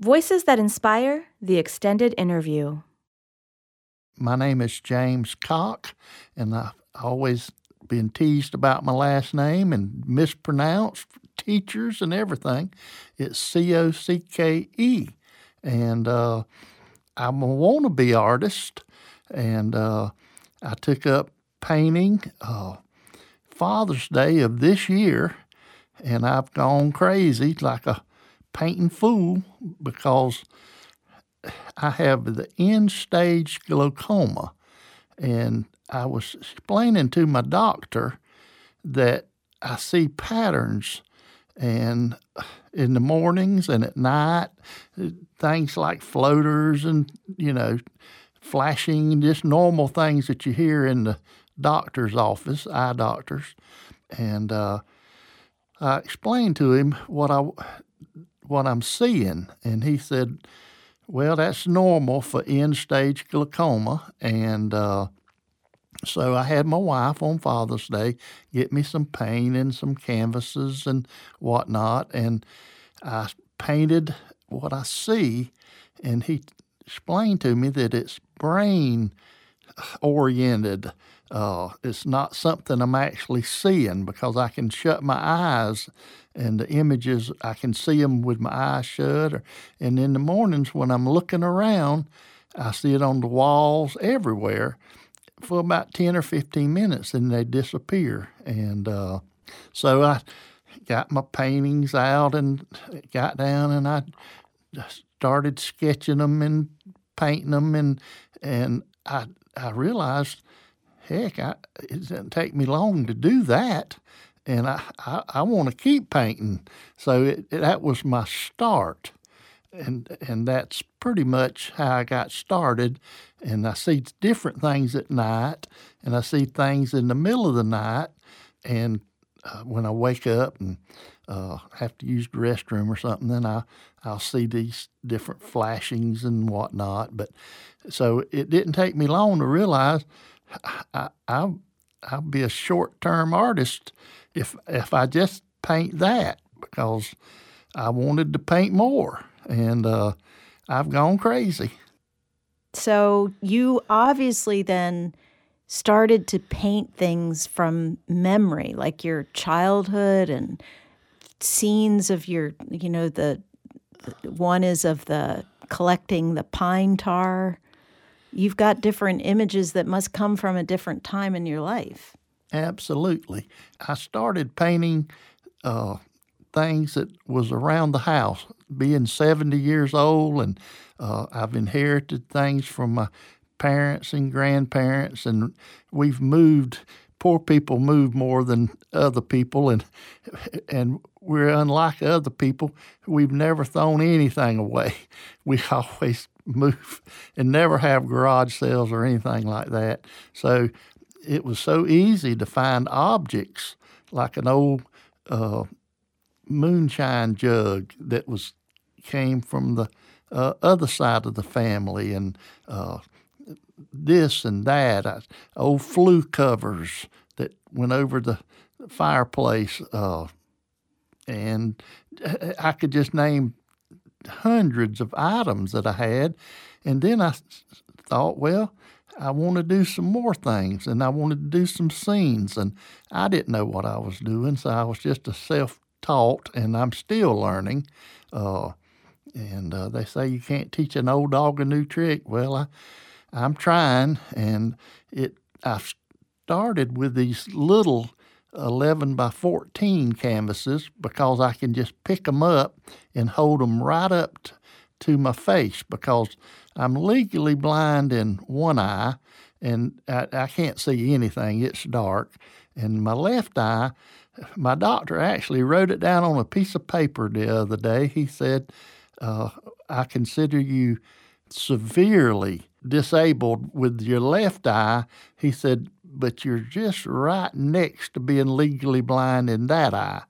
Voices that Inspire the extended interview. My name is James Cocke, and I've always been teased about my last name and mispronounced teachers and everything. It's C O C K E. And uh, I'm a wannabe artist, and uh, I took up painting uh, Father's Day of this year, and I've gone crazy like a painting fool because I have the end stage glaucoma. And I was explaining to my doctor that I see patterns and in the mornings and at night, things like floaters and, you know, flashing, just normal things that you hear in the doctor's office, eye doctors. And uh, I explained to him what I what I'm seeing, and he said, "Well, that's normal for end stage glaucoma." And uh, so I had my wife on Father's Day get me some paint and some canvases and whatnot, and I painted what I see, and he explained to me that it's brain oriented. Uh, it's not something I'm actually seeing because I can shut my eyes and the images I can see them with my eyes shut. Or, and in the mornings when I'm looking around, I see it on the walls everywhere for about 10 or 15 minutes and they disappear. And uh, so I got my paintings out and got down and I started sketching them and painting them and and I I realized, heck, I, it doesn't take me long to do that, and I I, I want to keep painting. So it, it, that was my start, and and that's pretty much how I got started. And I see different things at night, and I see things in the middle of the night, and uh, when I wake up and uh, have to use the restroom or something, then I I'll see these different flashings and whatnot. But so it didn't take me long to realize I, I I'll be a short term artist if if I just paint that because I wanted to paint more and uh, I've gone crazy. So you obviously then started to paint things from memory, like your childhood and scenes of your, you know, the one is of the collecting the pine tar. You've got different images that must come from a different time in your life. Absolutely. I started painting uh, things that was around the house. Being 70 years old, and uh, I've inherited things from my parents and grandparents, and we've moved. Poor people move more than other people, and and we're unlike other people. We've never thrown anything away. We always move and never have garage sales or anything like that. So it was so easy to find objects like an old uh, moonshine jug that was came from the uh, other side of the family and uh, this and that. I, old flue covers that went over the fireplace uh, and I could just name hundreds of items that I had. And then I thought, well, I want to do some more things and I wanted to do some scenes. And I didn't know what I was doing, so I was just a self taught and I'm still learning. Uh, and uh, they say you can't teach an old dog a new trick. Well, I, I'm trying, and it. I started with these little 11 by 14 canvases because I can just pick them up and hold them right up t- to my face because I'm legally blind in one eye and I, I, can't see anything. It's dark. And my left eye, my doctor actually wrote it down on a piece of paper the other day. He said, uh, I consider you severely disabled with your left eye. He said, but you're just right next to being legally blind in that eye.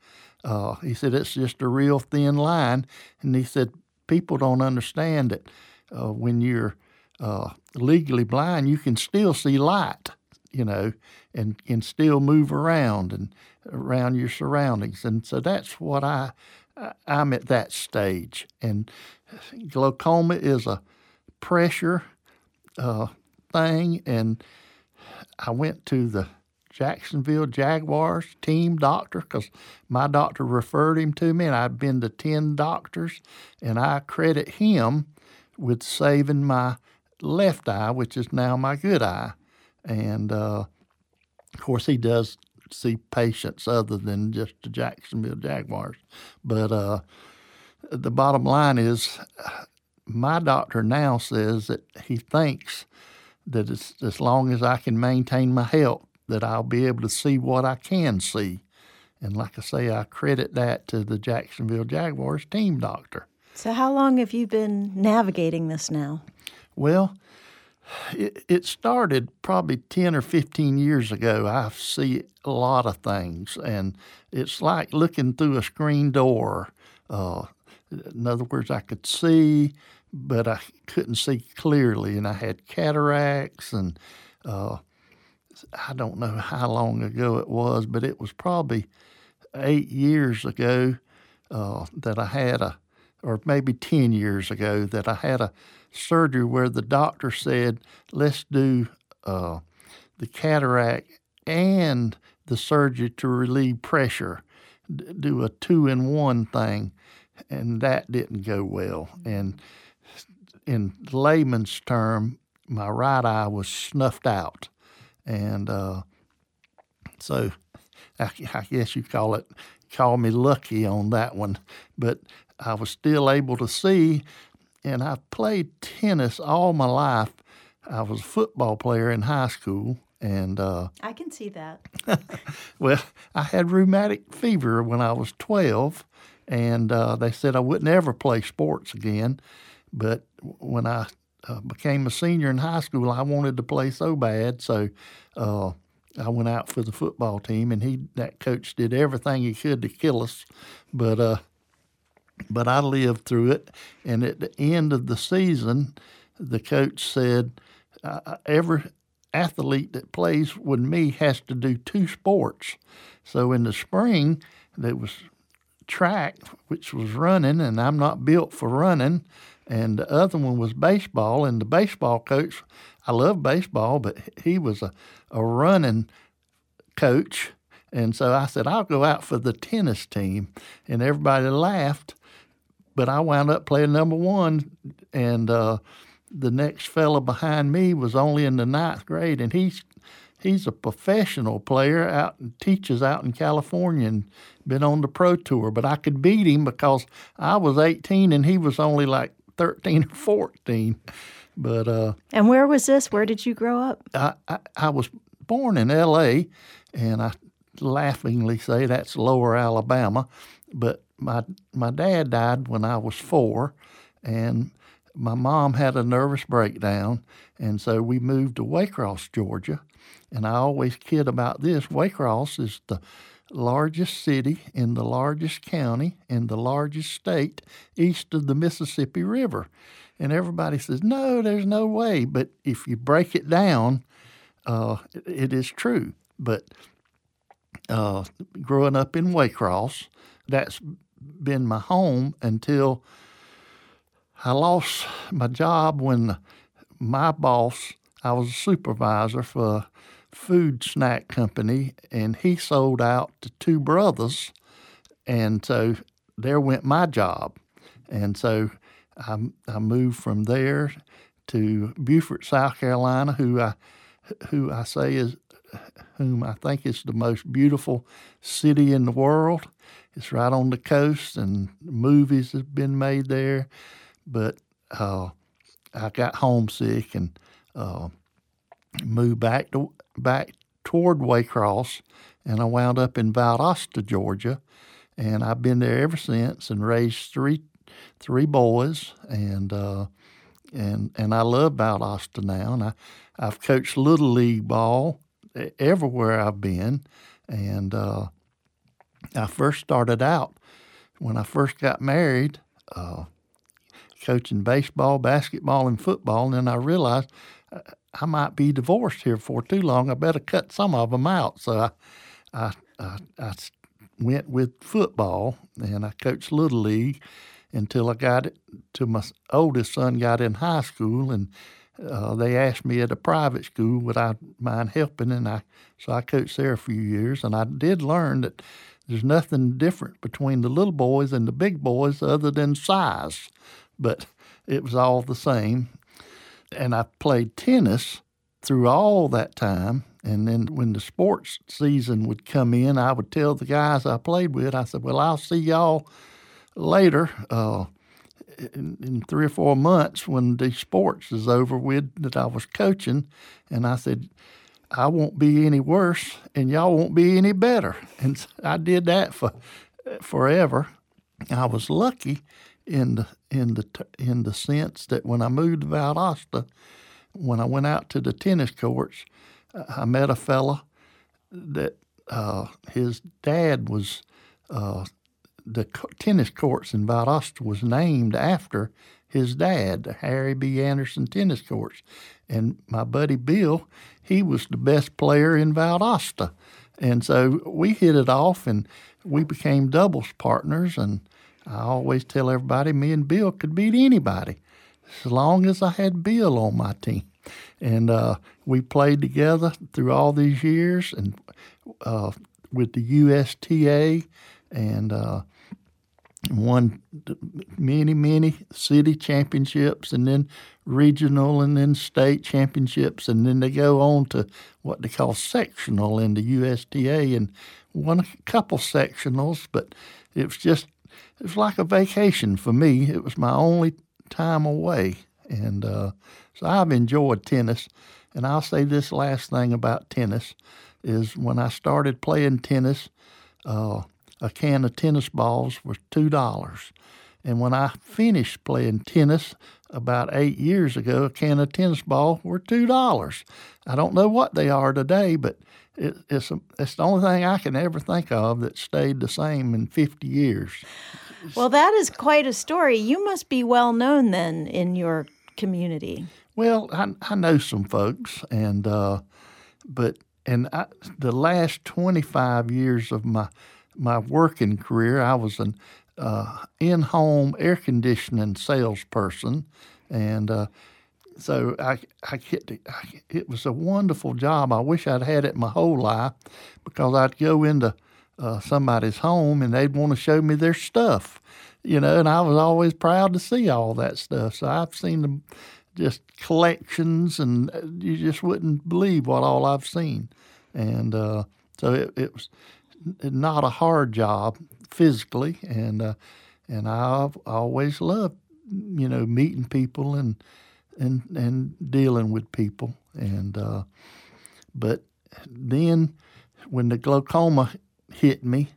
Uh, he said it's just a real thin line, and he said people don't understand it. Uh, when you're uh, legally blind, you can still see light, you know, and can still move around and around your surroundings. And so that's what I I'm at that stage, and glaucoma is a pressure uh, thing, and I went to the Jacksonville Jaguars team doctor because my doctor referred him to me, and I've been to 10 doctors, and I credit him with saving my left eye, which is now my good eye. And uh, of course, he does see patients other than just the Jacksonville Jaguars. But uh, the bottom line is, my doctor now says that he thinks that as long as I can maintain my health, that I'll be able to see what I can see. And like I say, I credit that to the Jacksonville Jaguars team doctor. So, how long have you been navigating this now? Well, it, it started probably 10 or 15 years ago. I see a lot of things, and it's like looking through a screen door. Uh, in other words, I could see, but I couldn't see clearly, and I had cataracts and uh, I don't know how long ago it was, but it was probably eight years ago uh, that I had a, or maybe 10 years ago, that I had a surgery where the doctor said, let's do uh, the cataract and the surgery to relieve pressure, do a two in one thing. And that didn't go well. And in layman's term, my right eye was snuffed out. And uh, so I, I, guess you call it call me lucky on that one, but I was still able to see. And I played tennis all my life. I was a football player in high school, and uh, I can see that. well, I had rheumatic fever when I was twelve, and uh, they said I wouldn't ever play sports again. But when I uh, became a senior in high school, I wanted to play so bad. So uh, I went out for the football team, and he that coach did everything he could to kill us, but uh, but I lived through it. And at the end of the season, the coach said, "Every athlete that plays with me has to do two sports." So in the spring, there was track, which was running, and I'm not built for running and the other one was baseball. And the baseball coach, I love baseball, but he was a, a running coach. And so I said, I'll go out for the tennis team. And everybody laughed, but I wound up playing number one. And uh, the next fella behind me was only in the ninth grade, and he's he's a professional player out and teaches out in California and been on the pro tour. But I could beat him because I was 18 and he was only like 13 or 14. But uh, and where was this? Where did you grow up? I, I, I was born in L.A. and I laughingly say that's Lower Alabama, but my my dad died when I was four, and my mom had a nervous breakdown, and so we moved to Waycross, Georgia. And I always kid about this. Waycross is the largest city in the largest county in the largest state east of the Mississippi River. And everybody says, no, there's no way. But if you break it down, uh, it is true. But uh, growing up in Waycross, that's been my home until I lost my job when my boss, I was a supervisor for food snack company, and he sold out to two brothers, and so there went my job, and so I, I moved from there to Beaufort, South Carolina, who I who I say is whom I think is the most beautiful city in the world. It's right on the coast, and movies have been made there. But uh, I got homesick and uh, moved back to back toward Waycross, and I wound up in Valdosta, Georgia, and I've been there ever since and raised three three boys, and uh, and and I love Valdosta now, and I I've coached little league ball everywhere I've been, and uh, I first started out when I first got married. Uh, coaching baseball, basketball, and football, and then I realized I might be divorced here for too long. I better cut some of them out. So I, I, I, I went with football, and I coached little league until I got it to my oldest son got in high school, and uh, they asked me at a private school would I mind helping, and I so I coached there a few years, and I did learn that there's nothing different between the little boys and the big boys other than size, but it was all the same. And I played tennis through all that time. And then when the sports season would come in, I would tell the guys I played with, I said, Well, I'll see y'all later. Uh, in, in, three or four months when the sports is over with that I was coaching, and I said, I won't be any worse, and y'all won't be any better. And I did that for forever. I was lucky in the in the in the sense that when I moved to Valdosta, when I went out to the tennis courts, I met a fella that uh, his dad was uh, the tennis courts in Valdosta was named after his dad, the Harry B. Anderson Tennis Courts. And my buddy Bill, he was the best player in Valdosta. And so we hit it off and we became doubles partners. And I always tell everybody me and Bill could beat anybody as long as I had Bill on my team. And uh, we played together through all these years and uh, with the USTA and uh, won many, many city championships and then regional and then state championships. And then they go on to what they call sectional in the USTA and won a couple sectionals, but it was just, it was like a vacation for me. It was my only time away. And uh, so I've enjoyed tennis. And I'll say this last thing about tennis is when I started playing tennis, uh, a can of tennis balls was two dollars. And when I finished playing tennis about eight years ago, a can of tennis ball were two dollars. I don't know what they are today, but it, it's a, it's the only thing I can ever think of that stayed the same in fifty years. Well, that is quite a story. You must be well known then in your community. Well, I, I know some folks, and uh, but and I, the last twenty five years of my my working career, I was an uh, in-home air conditioning salesperson, and uh, so I, I, get I, it was a wonderful job. I wish I'd had it my whole life because I'd go into uh, somebody's home and they'd want to show me their stuff, you know, and I was always proud to see all that stuff. So I've seen them just collections, and uh, you just wouldn't believe what all I've seen, and uh, so it, it was not a hard job physically, and uh, and I've always loved you know meeting people and and and dealing with people, and uh, but then when the glaucoma hit me,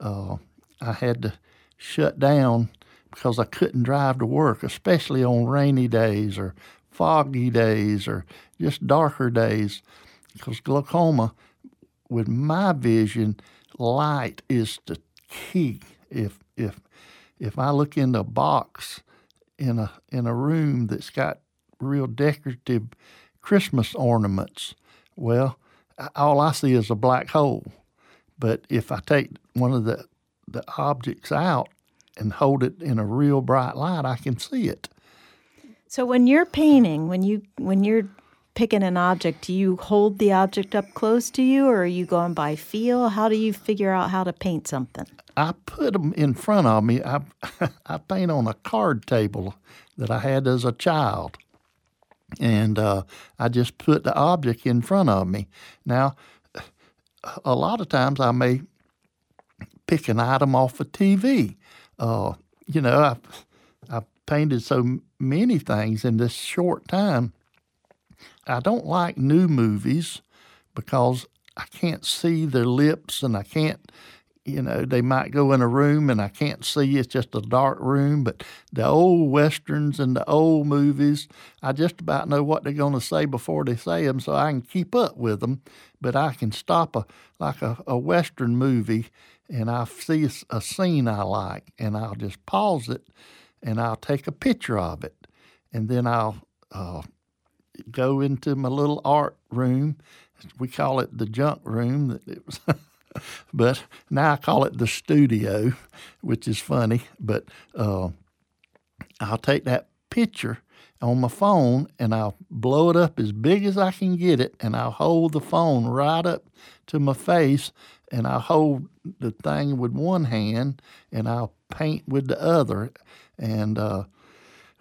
uh, I had to shut down because I couldn't drive to work, especially on rainy days or foggy days or just darker days, because glaucoma, with my vision, light is the key. If if if I look in a box in a in a room that's got real decorative Christmas ornaments, well, all I see is a black hole. But if I take one of the the objects out and hold it in a real bright light, I can see it. So when you're painting, when you when you're picking an object, do you hold the object up close to you or are you going by feel? How do you figure out how to paint something? I put them in front of me. I, I paint on a card table that I had as a child. And uh, I just put the object in front of me. Now, a lot of times I may pick an item off a TV. Uh, you know, I've, I've painted so many things in this short time I don't like new movies because I can't see their lips and I can't, you know, they might go in a room and I can't see. It's just a dark room. But the old westerns and the old movies, I just about know what they're going to say before they say them, so I can keep up with them. But I can stop a like a, a western movie and I see a scene I like and I'll just pause it and I'll take a picture of it and then I'll uh, go into my little art room. We call it the junk room. That it was but now I call it the studio, which is funny. But uh, I'll take that picture on my phone and I'll blow it up as big as I can get it, and I'll hold the phone right up to my face, and I'll hold the thing with one hand, and I'll paint with the other. And uh,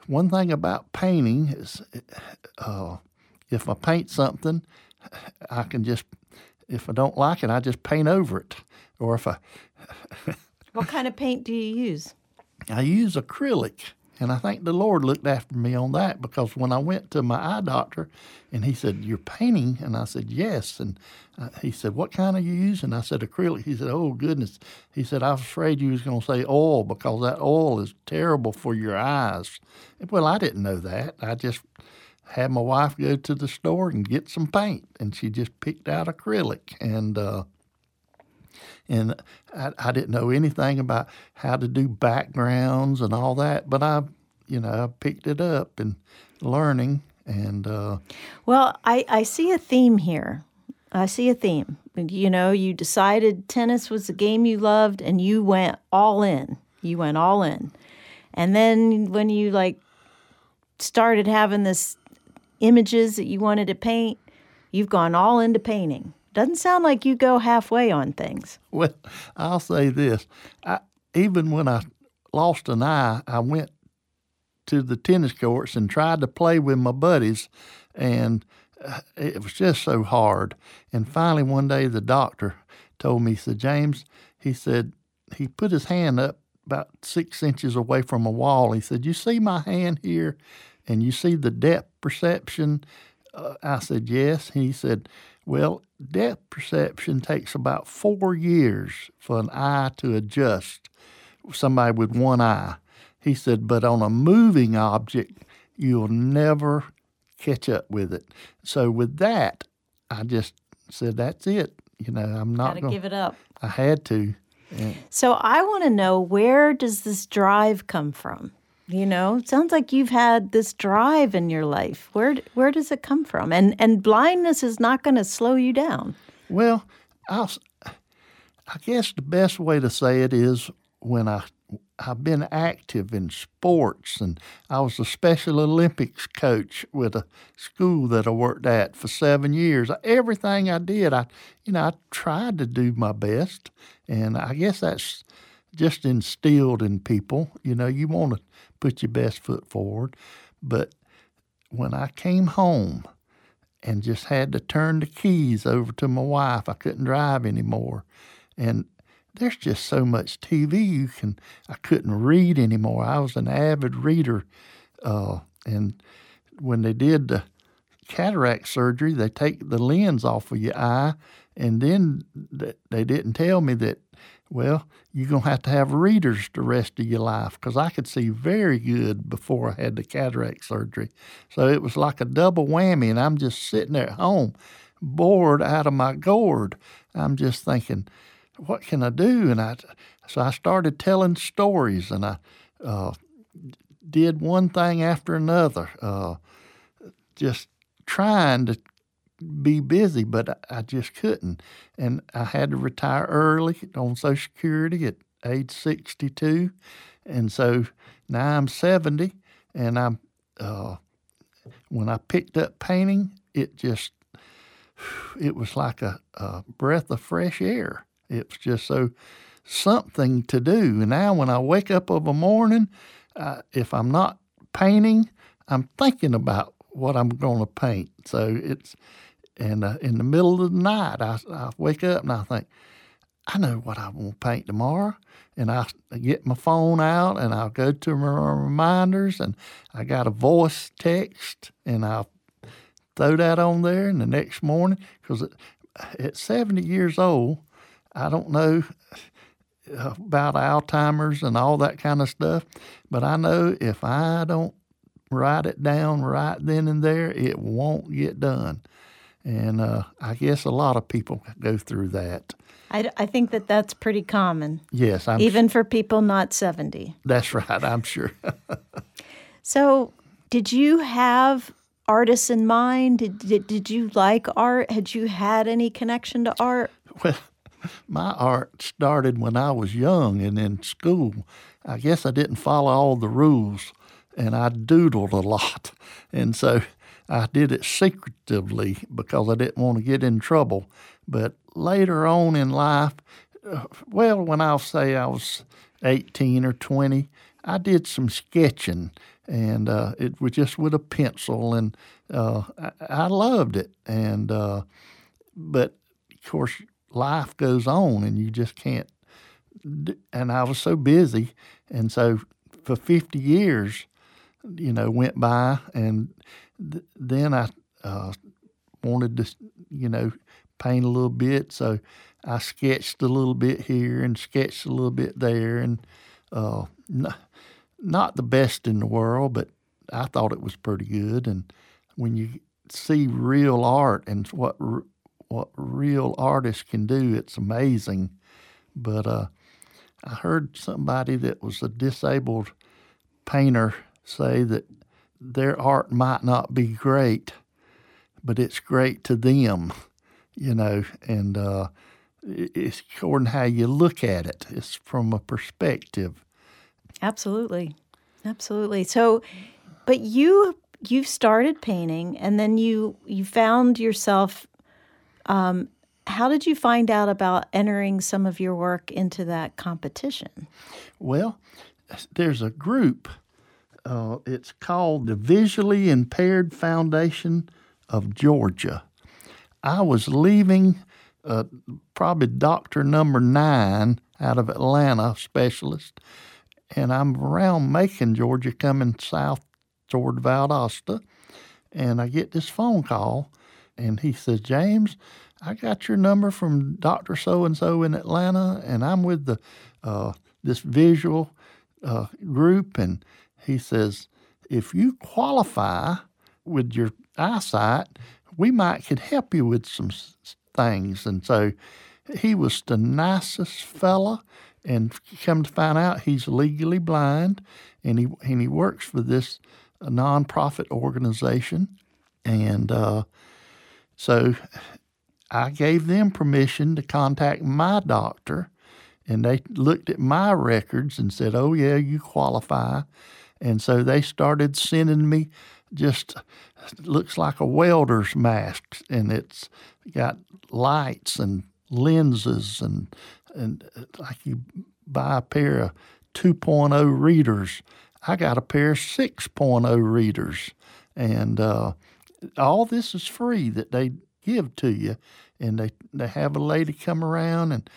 one thing about painting is, uh, if I paint something, I can just, if I don't like it, I just paint over it. Or if I, what kind of paint do you use? I use acrylic. And I think the Lord looked after me on that because when I went to my eye doctor and he said, You're painting? And I said, Yes. And uh, he said, What kind are you using? I said, Acrylic. He said, Oh, goodness. He said, I was afraid you was going to say oil because that oil is terrible for your eyes. Well, I didn't know that. I just had my wife go to the store and get some paint, and she just picked out acrylic. And, uh, and I, I, didn't know anything about how to do backgrounds and all that, but I, you know, I picked it up and learning. And uh, well, I, I see a theme here. I see a theme. You know, you decided tennis was the game you loved, and you went all in. You went all in, and then when you like started having this images that you wanted to paint, you've gone all into painting. Doesn't sound like you go halfway on things. Well, I'll say this. I, even when I lost an eye, I went to the tennis courts and tried to play with my buddies, and uh, it was just so hard. And finally, one day, the doctor told me, he said, James, he said, he put his hand up about six inches away from a wall. He said, You see my hand here? And you see the depth perception? Uh, I said, Yes. He said, Well, depth perception takes about four years for an eye to adjust, somebody with one eye. He said, but on a moving object, you'll never catch up with it. So with that, I just said, that's it. You know, I'm not going to give it up. I had to. Yeah. So I want to know where does this drive come from? You know, it sounds like you've had this drive in your life. Where where does it come from? And and blindness is not going to slow you down. Well, I'll, I guess the best way to say it is when I I've been active in sports, and I was a Special Olympics coach with a school that I worked at for seven years. Everything I did, I, you know, I tried to do my best, and I guess that's just instilled in people. You know, you want to put your best foot forward. But when I came home and just had to turn the keys over to my wife, I couldn't drive anymore. And there's just so much TV you can. I couldn't read anymore. I was an avid reader, uh, and when they did the cataract surgery, they take the lens off of your eye, and then they didn't tell me that well, you're going to have to have readers the rest of your life because I could see very good before I had the cataract surgery. So it was like a double whammy, and I'm just sitting there at home, bored out of my gourd. I'm just thinking, what can I do? And I, so I started telling stories, and I uh, did one thing after another, uh, just trying to be busy, but I just couldn't. And I had to retire early on Social Security at age 62. And so now I'm 70, and I'm, uh, when I picked up painting, it just, it was like a, a breath of fresh air. It was just so something to do. And now when I wake up of a morning, uh, if I'm not painting, I'm thinking about what I'm going to paint. So it's and uh, in the middle of the night, I, I wake up and I think, I know what I want to paint tomorrow. And I get my phone out and I'll go to my reminders and I got a voice text and I'll throw that on there. And the next morning, because at 70 years old, I don't know about Alzheimer's and all that kind of stuff, but I know if I don't write it down right then and there, it won't get done. And uh, I guess a lot of people go through that. I, I think that that's pretty common. Yes, I'm even for people not seventy. That's right. I'm sure. so, did you have artists in mind? Did, did did you like art? Had you had any connection to art? Well, my art started when I was young and in school. I guess I didn't follow all the rules and I doodled a lot. And so I did it secretively because I didn't want to get in trouble. But later on in life, uh, well, when I'll say I was 18 or 20, I did some sketching and uh, it was just with a pencil, and uh, I, I, loved it. And uh, but of course, life goes on, and you just can't. And I was so busy, and so for fifty years, you know, went by, and th- then I uh, wanted to, you know, paint a little bit, so I sketched a little bit here and sketched a little bit there, and uh, not the best in the world, but I thought it was pretty good. And when you see real art and what what real artists can do, it's amazing. But uh, I heard somebody that was a disabled painter say that their art might not be great, but it's great to them, you know, and uh, it's according to how you look at it. It's from a perspective. Absolutely. Absolutely. So but you you started painting and then you you found yourself um, how did you find out about entering some of your work into that competition? Well, there's a group. Uh, it's called the Visually Impaired Foundation of Georgia. I was leaving uh, probably doctor number nine out of Atlanta, specialist, and I'm around Macon, Georgia, coming south toward Valdosta, and I get this phone call, and he says, James, I got your number from Doctor So and So in Atlanta, and I'm with the uh, this visual uh, group, and he says, if you qualify with your eyesight, we might could help you with some things, and so he was the nicest fella and come to find out he's legally blind and he and he works for this uh, nonprofit organization. And uh, so I gave them permission to contact my doctor and they looked at my records and said oh yeah you qualify and so they started sending me just looks like a welder's mask and it's got lights and lenses and and uh, like you buy a pair of 2.0 readers. I got a pair of 6.0 readers. And uh, all this is free that they give to you. And they, they have a lady come around and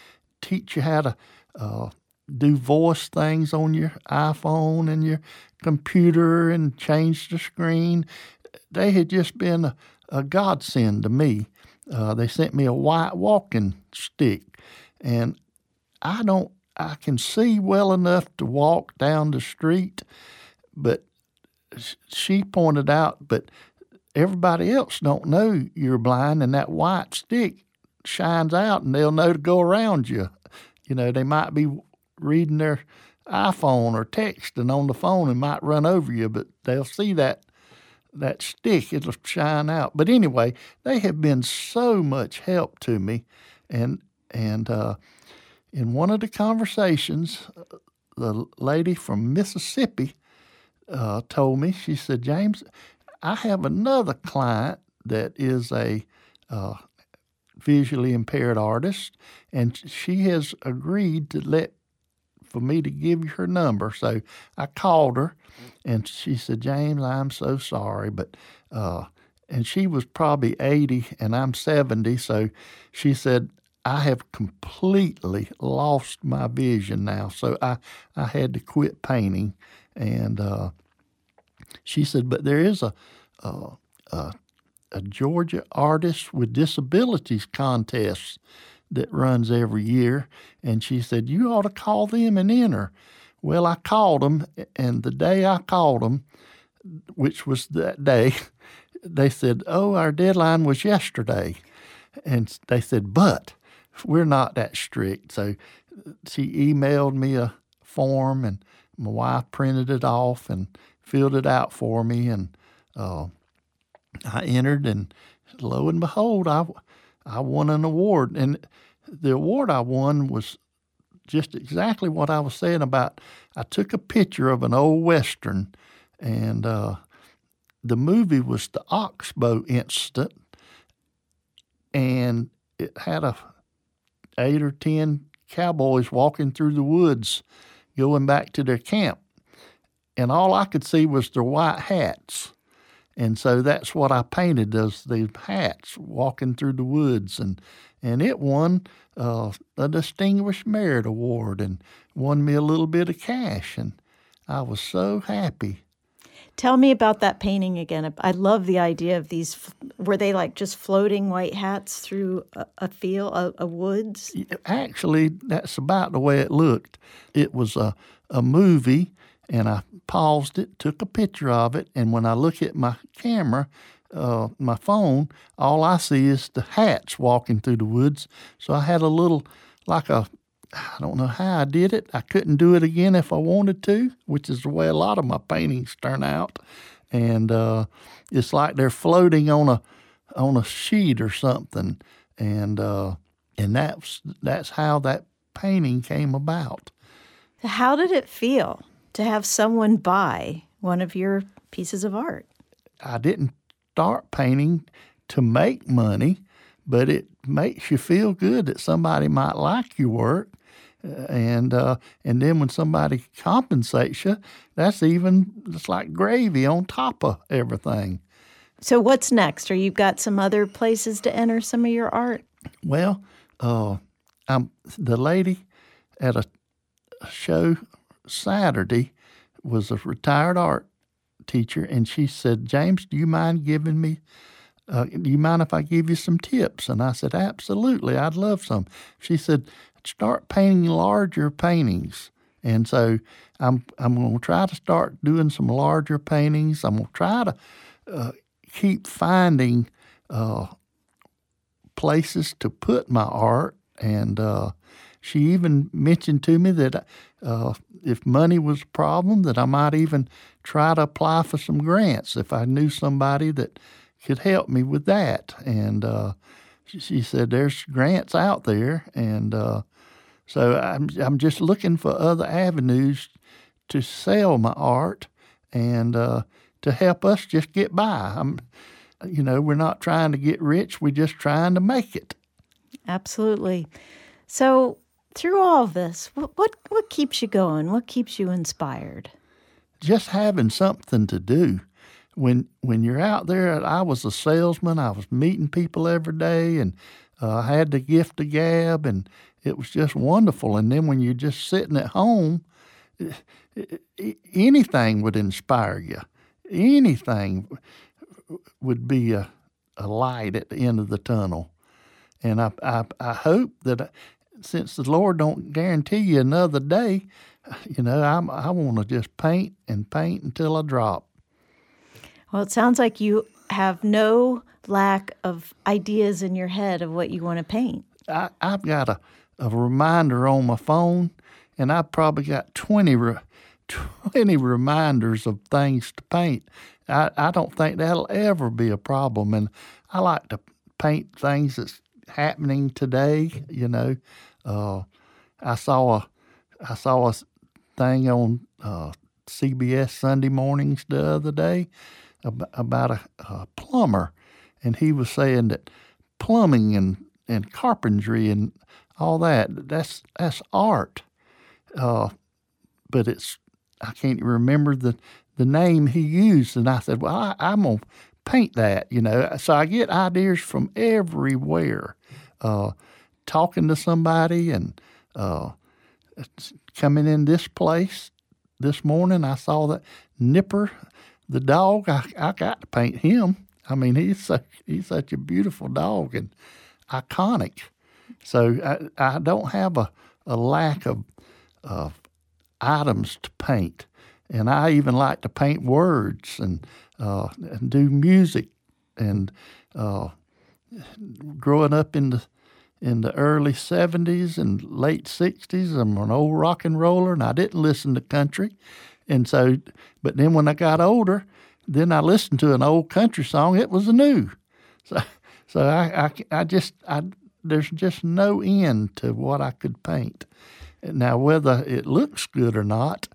teach you how to uh, do voice things on your iPhone and your computer and changed the screen. They had just been a, a godsend to me. Uh, they sent me a white walking stick, and I don't I can see well enough to walk down the street, but she pointed out, but everybody else don't know you're blind, and that white stick shines out, and they'll know to go around you. You know, they might be reading their iPhone or texting on the phone and might run over you, but they'll see that that stick, it'll shine out. But anyway, they have been so much help to me, and and uh, in one of the conversations, the lady from Mississippi uh, told me, she said, James, I have another client that is a uh, visually impaired artist, and she has agreed to let for me to give you her number. So I called her, and she said, James, I'm so sorry, but uh, and she was probably 80 and I'm 70. So she said, I have completely lost my vision now. So I, I had to quit painting. And uh, she said, but there is a, a, a, a Georgia Artists with Disabilities contest that runs every year. And she said, you ought to call them and enter. Well, I called them, and the day I called them, which was that day, they said, oh, our deadline was yesterday. And they said, but we're not that strict. So she emailed me a form, and my wife printed it off and filled it out for me, and uh, I entered, and lo and behold, I I won an award. And the award I won was just exactly what I was saying about. I took a picture of an old western, and uh, the movie was the Oxbow Incident, and it had a eight or ten cowboys walking through the woods, going back to their camp, and all I could see was their white hats. And so that's what I painted those these hats walking through the woods and and it won uh, a Distinguished Merit Award and won me a little bit of cash, and I was so happy. Tell me about that painting again. I love the idea of these. Were they like just floating white hats through a, a field, a, a, woods? Actually, that's about the way it looked. It was a, a movie, and I paused it, took a picture of it, and when I look at my camera, uh, my phone, all I see is the hats walking through the woods. So I had a little, like a, I don't know how I did it. I couldn't do it again if I wanted to, which is the way a lot of my paintings turn out. And uh, it's like they're floating on a on a sheet or something. And uh, and that's that's how that painting came about. How did it feel to have someone buy one of your pieces of art? I didn't start painting to make money, but it makes you feel good that somebody might like your work. Uh, and uh, and then when somebody compensates you, that's even it's like gravy on top of everything. So what's next? Or you've got some other places to enter some of your art? Well, uh, I'm the lady at a show Saturday was a retired art teacher, and she said, James, do you mind giving me, uh, do you mind if I give you some tips? And I said, absolutely, I'd love some. She said, start painting larger paintings. And so I'm, I'm going to try to start doing some larger paintings. I'm going to try to uh, keep finding uh, places to put my art. And uh, she even mentioned to me that uh, if money was a problem, that I might even try to apply for some grants if I knew somebody that could help me with that. And uh, she, she, said, "There's grants out there," and uh, so I'm I'm just looking for other avenues to sell my art and uh, to help us just get by. I'm, you know, we're not trying to get rich; we're just trying to make it. Absolutely. So through all of this, what, what, what keeps you going? What keeps you inspired? Just having something to do. When when you're out there, I was a salesman. I was meeting people every day, and uh, I had the gift of gab, and it was just wonderful. And then when you're just sitting at home, anything would inspire you. Anything would be a, a light at the end of the tunnel. And I, I, I hope that since the Lord don't guarantee you another day, you know, I'm, I want to just paint and paint until I drop. Well, it sounds like you have no lack of ideas in your head of what you want to paint. I, have got a, a reminder on my phone, and I've probably got 20, re, 20 reminders of things to paint. I, I don't think that'll ever be a problem. And I like to paint things that's happening today, you know. Uh, I saw a I saw a thing on uh, CBS Sunday mornings the other day about a, a, plumber, and he was saying that plumbing and, and carpentry and all that that's that's art, uh, but it's I can't remember the the name he used, and I said, well, I, I'm gonna paint that, you know. So I get ideas from everywhere. Uh, talking to somebody and uh, coming in this place this morning, I saw that Nipper, the dog. I, I got to paint him. I mean, he's such, he's such a beautiful dog and iconic. So I, I don't have a, a lack of, of items to paint. And I even like to paint words and, uh, and do music. And uh, growing up in the in the early 70s and late 60s. I'm an old rock and roller and I didn't listen to country. And so, but then when I got older, then I listened to an old country song. It was new. So, so I, I, I just, I there's just no end to what I could paint. Now, whether it looks good or not,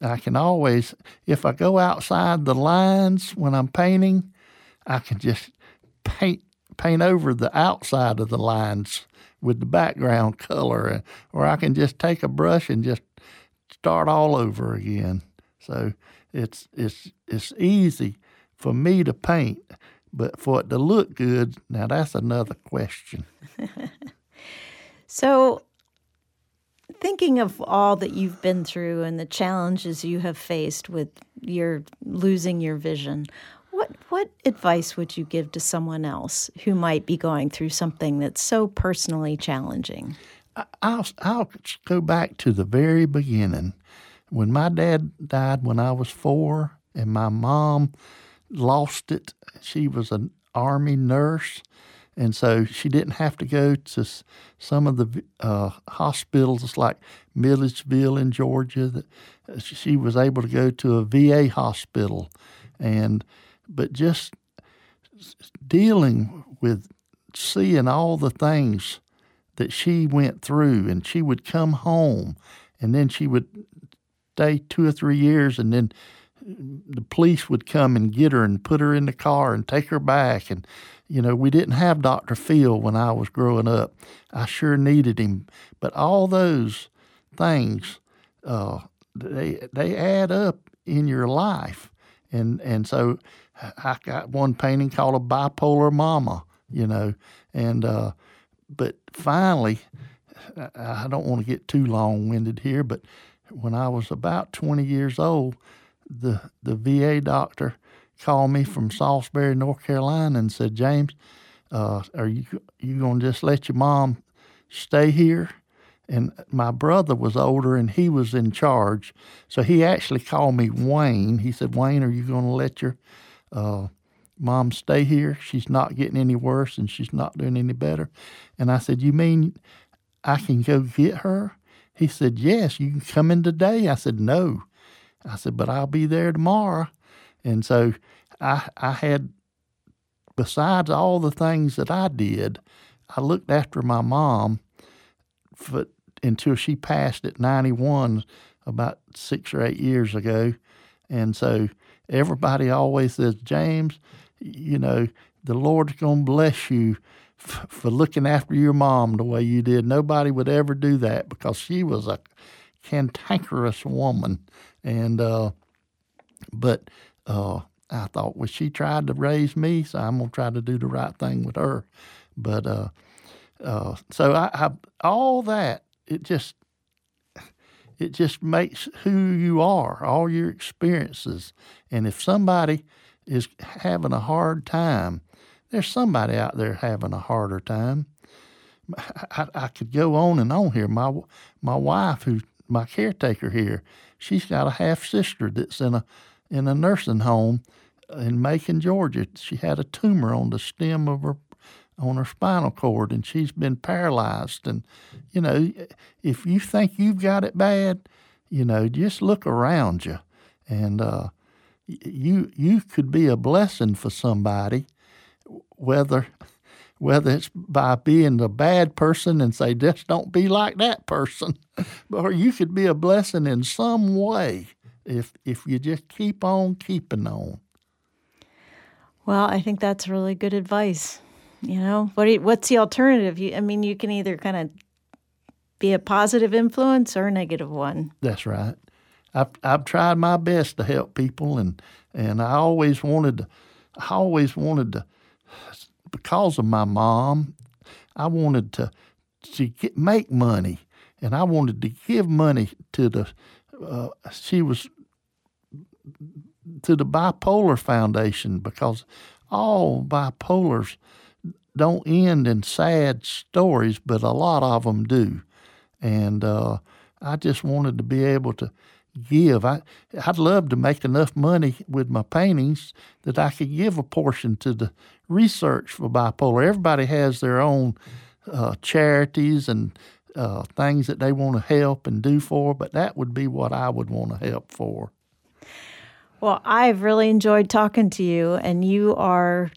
I can always, if I go outside the lines when I'm painting, I can just paint paint over the outside of the lines with the background color, or I can just take a brush and just start all over again. So it's it's it's easy for me to paint, but for it to look good, now that's another question. so thinking of all that you've been through and the challenges you have faced with your losing your vision, what what advice would you give to someone else who might be going through something that's so personally challenging? I'll I'll go back to the very beginning when my dad died when I was four, and my mom lost it. She was an army nurse, and so she didn't have to go to some of the uh, hospitals like Milledgeville in Georgia. Uh, she was able to go to a VA hospital, and but just dealing with seeing all the things that she went through, and she would come home, and then she would stay two or three years, and then the police would come and get her and put her in the car and take her back. And, you know, we didn't have Dr. Phil when I was growing up. I sure needed him. But all those things, uh, they, they add up in your life. And, and so I got one painting called a bipolar mama, you know, and, uh, but finally, I don't want to get too long winded here, but when I was about 20 years old, the the VA doctor called me from Salisbury, North Carolina, and said, "James, uh, are you you gonna just let your mom stay here?" And my brother was older, and he was in charge, so he actually called me Wayne. He said, "Wayne, are you gonna let your uh, mom stay here? She's not getting any worse, and she's not doing any better." And I said, "You mean I can go get her?" He said, Yes, you can come in today. I said, No. I said, but I'll be there tomorrow. And so I, I had, besides all the things that I did, I looked after my mom for, until she passed at 91 about six or eight years ago. And so everybody always says, James, you know, the Lord's going to bless you f- for looking after your mom the way you did. Nobody would ever do that because she was a cantankerous woman and uh, but uh, I thought, well, she tried to raise me, so I'm gonna try to do the right thing with her. But uh, uh, so I, I all that it just it just makes who you are, all your experiences. And if somebody is having a hard time, there's somebody out there having a harder time. I, I could go on and on here. My my wife, who's my caretaker here, she's got a half sister that's in a in a nursing home in Macon, Georgia. She had a tumor on the stem of her on her spinal cord, and she's been paralyzed. And you know, if you think you've got it bad, you know, just look around you, and uh, you you could be a blessing for somebody, whether whether it's by being a bad person and say, just don't be like that person, or you could be a blessing in some way if if you just keep on keeping on. Well, I think that's really good advice. You know, what you, what's the alternative? You, I mean, you can either kind of be a positive influence or a negative one. That's right. I've I've tried my best to help people, and and I always wanted to, I always wanted to because of my mom, I wanted to to get, make money, and I wanted to give money to the. Uh, she was to the bipolar foundation because all bipolars don't end in sad stories, but a lot of them do, and uh, I just wanted to be able to give. I I'd love to make enough money with my paintings that I could give a portion to the research for bipolar. Everybody has their own uh, charities and uh, things that they want to help and do for, but that would be what I would want to help for. Well, I've really enjoyed talking to you, and you are,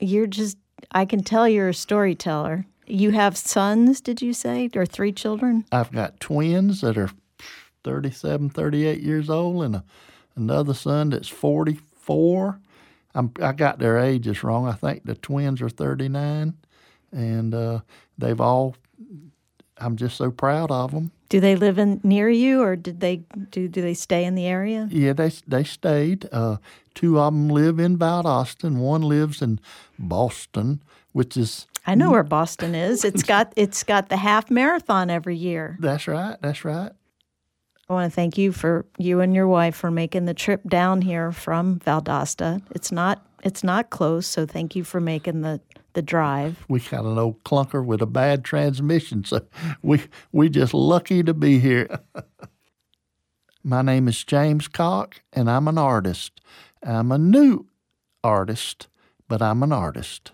you're just, I can tell you're a storyteller you have sons, did you say, or three children? I've got twins that are 37, 38 years old, and a, another son that's 44. I'm, I got their ages wrong. I think the twins are 39, and uh, they've all. I'm just so proud of them. Do they live in near you, or did they do? Do they stay in the area? Yeah, they they stayed. Uh, two of them live in Valdosta. One lives in Boston, which is I know where Boston is. It's got it's got the half marathon every year. That's right. That's right. I want to thank you for you and your wife for making the trip down here from Valdosta. It's not it's not close, so thank you for making the the drive. We got an old clunker with a bad transmission, so we we just lucky to be here. My name is James Cocke, and I'm an artist. I'm a new artist, but I'm an artist.